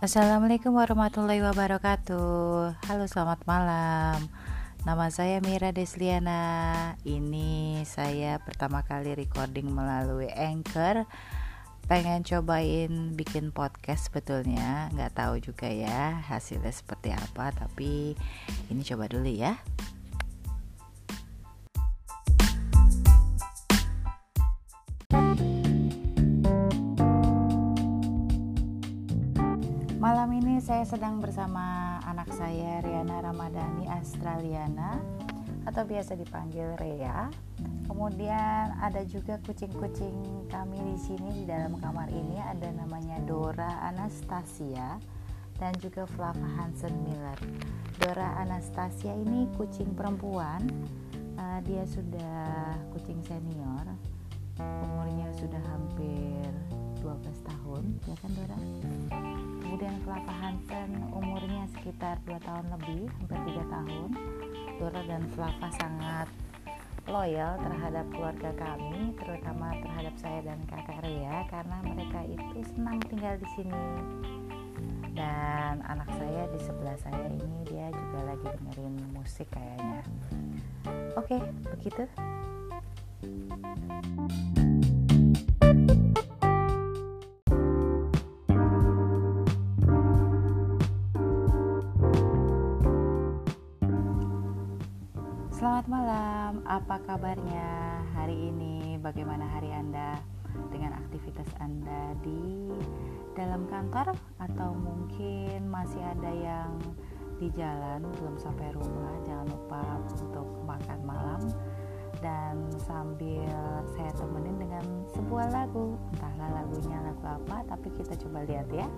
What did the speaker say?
Assalamualaikum warahmatullahi wabarakatuh. Halo selamat malam. Nama saya Mira Desliana. Ini saya pertama kali recording melalui Anchor. Pengen cobain bikin podcast sebetulnya. Nggak tahu juga ya hasilnya seperti apa Tapi ini coba dulu ya Malam ini saya sedang bersama anak saya Riana Ramadhani Australiana atau biasa dipanggil Rea. Kemudian ada juga kucing-kucing kami di sini di dalam kamar ini ada namanya Dora Anastasia dan juga Flava Hansen Miller. Dora Anastasia ini kucing perempuan. Uh, dia sudah kucing senior. Umurnya sudah hampir 12 tahun, ya kan Dora? Kelapa Hansen umurnya sekitar 2 tahun lebih hampir 3 tahun. Dora dan Flava sangat loyal terhadap keluarga kami terutama terhadap saya dan kakak Rea karena mereka itu senang tinggal di sini. Dan anak saya di sebelah saya ini dia juga lagi dengerin musik kayaknya. Oke begitu Selamat malam, apa kabarnya hari ini? Bagaimana hari Anda dengan aktivitas Anda di dalam kantor atau mungkin masih ada yang di jalan belum sampai rumah? Jangan lupa untuk makan malam dan sambil saya temenin dengan sebuah lagu. Entahlah lagunya lagu apa, tapi kita coba lihat ya.